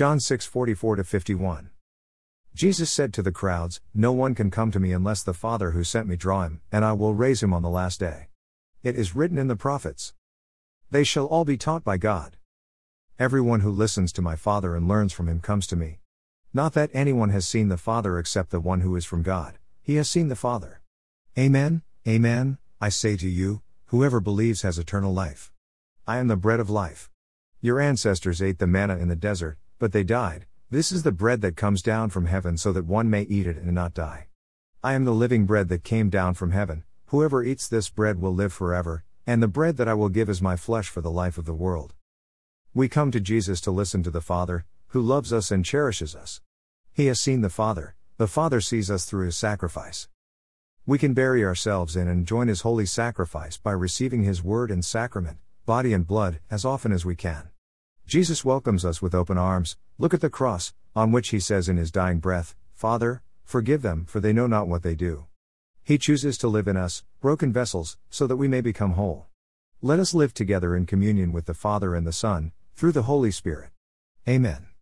John 6:44 51. Jesus said to the crowds, No one can come to me unless the Father who sent me draw him, and I will raise him on the last day. It is written in the prophets. They shall all be taught by God. Everyone who listens to my Father and learns from him comes to me. Not that anyone has seen the Father except the one who is from God, he has seen the Father. Amen, amen, I say to you, whoever believes has eternal life. I am the bread of life. Your ancestors ate the manna in the desert, but they died. This is the bread that comes down from heaven so that one may eat it and not die. I am the living bread that came down from heaven, whoever eats this bread will live forever, and the bread that I will give is my flesh for the life of the world. We come to Jesus to listen to the Father, who loves us and cherishes us. He has seen the Father, the Father sees us through his sacrifice. We can bury ourselves in and join his holy sacrifice by receiving his word and sacrament, body and blood, as often as we can. Jesus welcomes us with open arms. Look at the cross, on which he says in his dying breath, Father, forgive them, for they know not what they do. He chooses to live in us, broken vessels, so that we may become whole. Let us live together in communion with the Father and the Son, through the Holy Spirit. Amen.